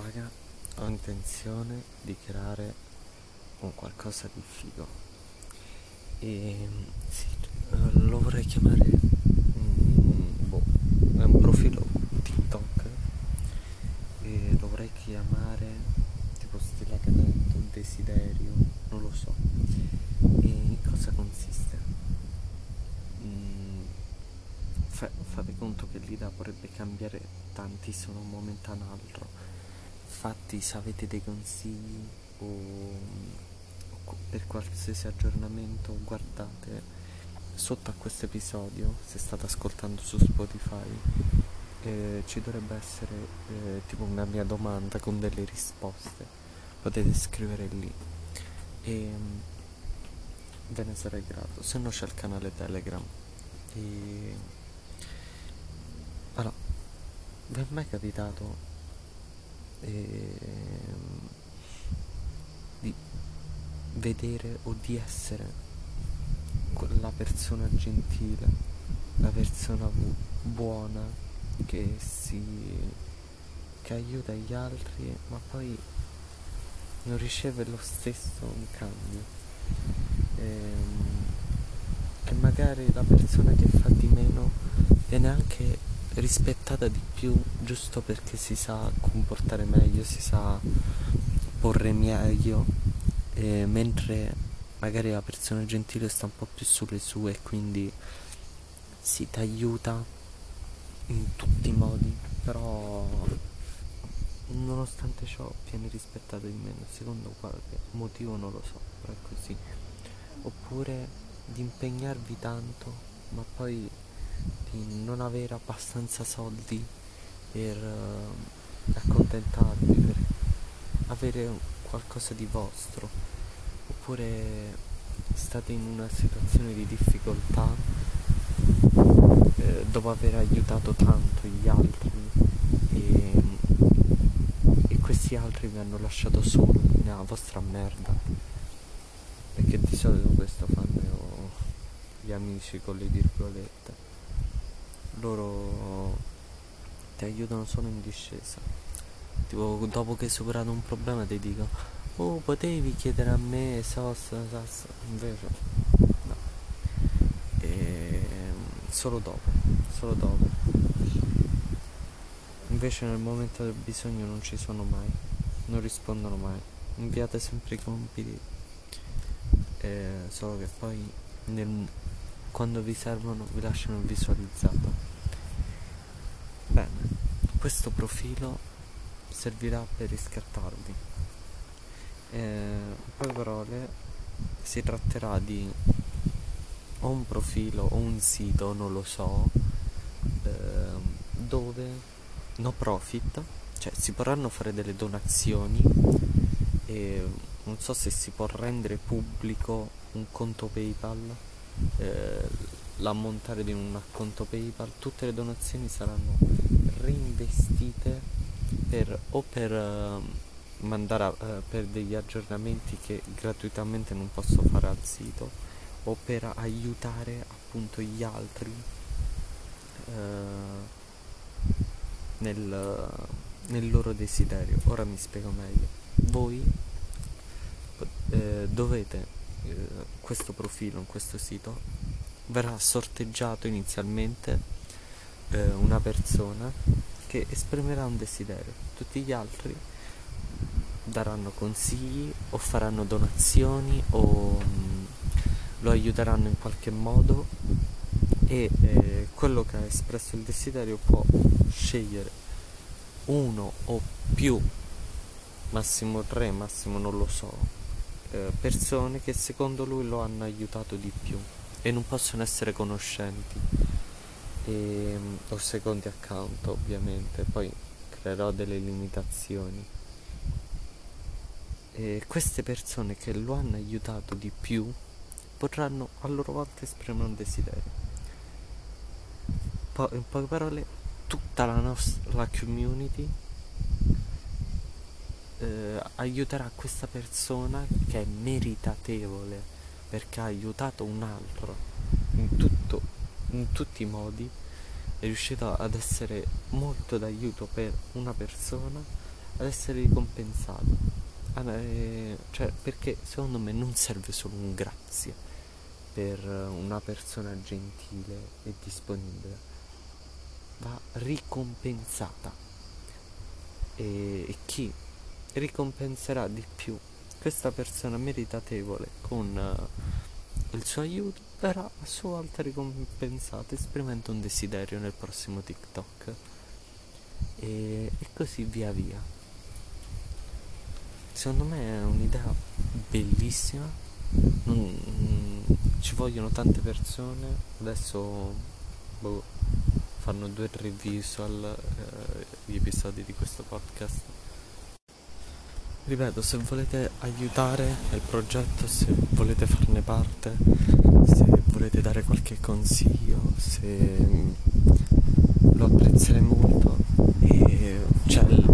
raga, ho intenzione di creare un qualcosa di figo. E sì, lo vorrei chiamare. mm, boh, è un profilo TikTok. E lo vorrei chiamare tipo stile desiderio, non lo so. E cosa consiste? Mm, fa- fate conto che l'idea vorrebbe cambiare tantissimo da un momento all'altro. Infatti, se avete dei consigli o, o per qualsiasi aggiornamento, guardate sotto a questo episodio, se state ascoltando su Spotify, eh, ci dovrebbe essere eh, tipo una mia domanda con delle risposte. Potete scrivere lì e mm, ve ne sarei grato. Se no c'è il canale Telegram. E allora, vi è mai capitato ehm, di vedere o di essere quella persona gentile, la persona bu- buona che si che aiuta gli altri, ma poi non riceve lo stesso in cambio. Ehm, e magari la persona che fa di meno viene anche rispettata di più giusto perché si sa comportare meglio, si sa porre meglio, e mentre magari la persona gentile sta un po' più sulle sue e quindi si ti aiuta in tutti i modi, però nonostante ciò viene rispettato di meno, secondo qualche motivo non lo so, però è così. Oppure di impegnarvi tanto, ma poi di non avere abbastanza soldi per eh, accontentarvi, per avere qualcosa di vostro, oppure state in una situazione di difficoltà eh, dopo aver aiutato tanto gli altri e, e questi altri vi hanno lasciato soli nella vostra merda. Perché di solito questo fanno gli amici con le virgolette. Loro ti aiutano solo in discesa. Tipo, dopo che hai superato un problema ti dico, oh, potevi chiedere a me, sos, sos. Invece, no. E, solo dopo, solo dopo. Invece nel momento del bisogno non ci sono mai, non rispondono mai. Inviate sempre i compiti, eh, solo che poi nel- quando vi servono vi lasciano visualizzato. Questo profilo servirà per riscattarvi. Eh, in poche parole, si tratterà di o un profilo o un sito, non lo so, ehm, dove no profit, cioè si potranno fare delle donazioni e non so se si può rendere pubblico un conto PayPal, eh, l'ammontare di un conto PayPal, tutte le donazioni saranno reinvestite per o per ehm, mandare a- eh, per degli aggiornamenti che gratuitamente non posso fare al sito o per aiutare appunto gli altri eh, nel, nel loro desiderio. Ora mi spiego meglio. Voi eh, dovete questo profilo in questo sito verrà sorteggiato inizialmente eh, una persona che esprimerà un desiderio. Tutti gli altri daranno consigli o faranno donazioni o mm, lo aiuteranno in qualche modo e eh, quello che ha espresso il desiderio può scegliere uno o più, massimo tre, massimo non lo so, eh, persone che secondo lui lo hanno aiutato di più e non possono essere conoscenti e, o secondi account ovviamente, poi creerò delle limitazioni. E queste persone che lo hanno aiutato di più potranno a loro volta esprimere un desiderio. Po- in poche parole, tutta la nostra community eh, aiuterà questa persona che è meritatevole perché ha aiutato un altro in, tutti i modi, è riuscito ad essere molto d'aiuto per una persona, ad essere ricompensato. Cioè, perché secondo me non serve solo un grazie per una persona gentile e disponibile, va ricompensata. E, e chi ricompenserà di più questa persona meritevole con uh, il suo aiuto verrà a sua volta ricompensata esprimendo un desiderio nel prossimo TikTok e, e così via via. Secondo me è un'idea bellissima, non, mm, ci vogliono tante persone, adesso boh, fanno due o tre visual eh, gli episodi di questo podcast. Ripeto, se volete aiutare il progetto, se volete farne parte, se volete dare qualche consiglio, se lo apprezzerei molto. E c'è, c'è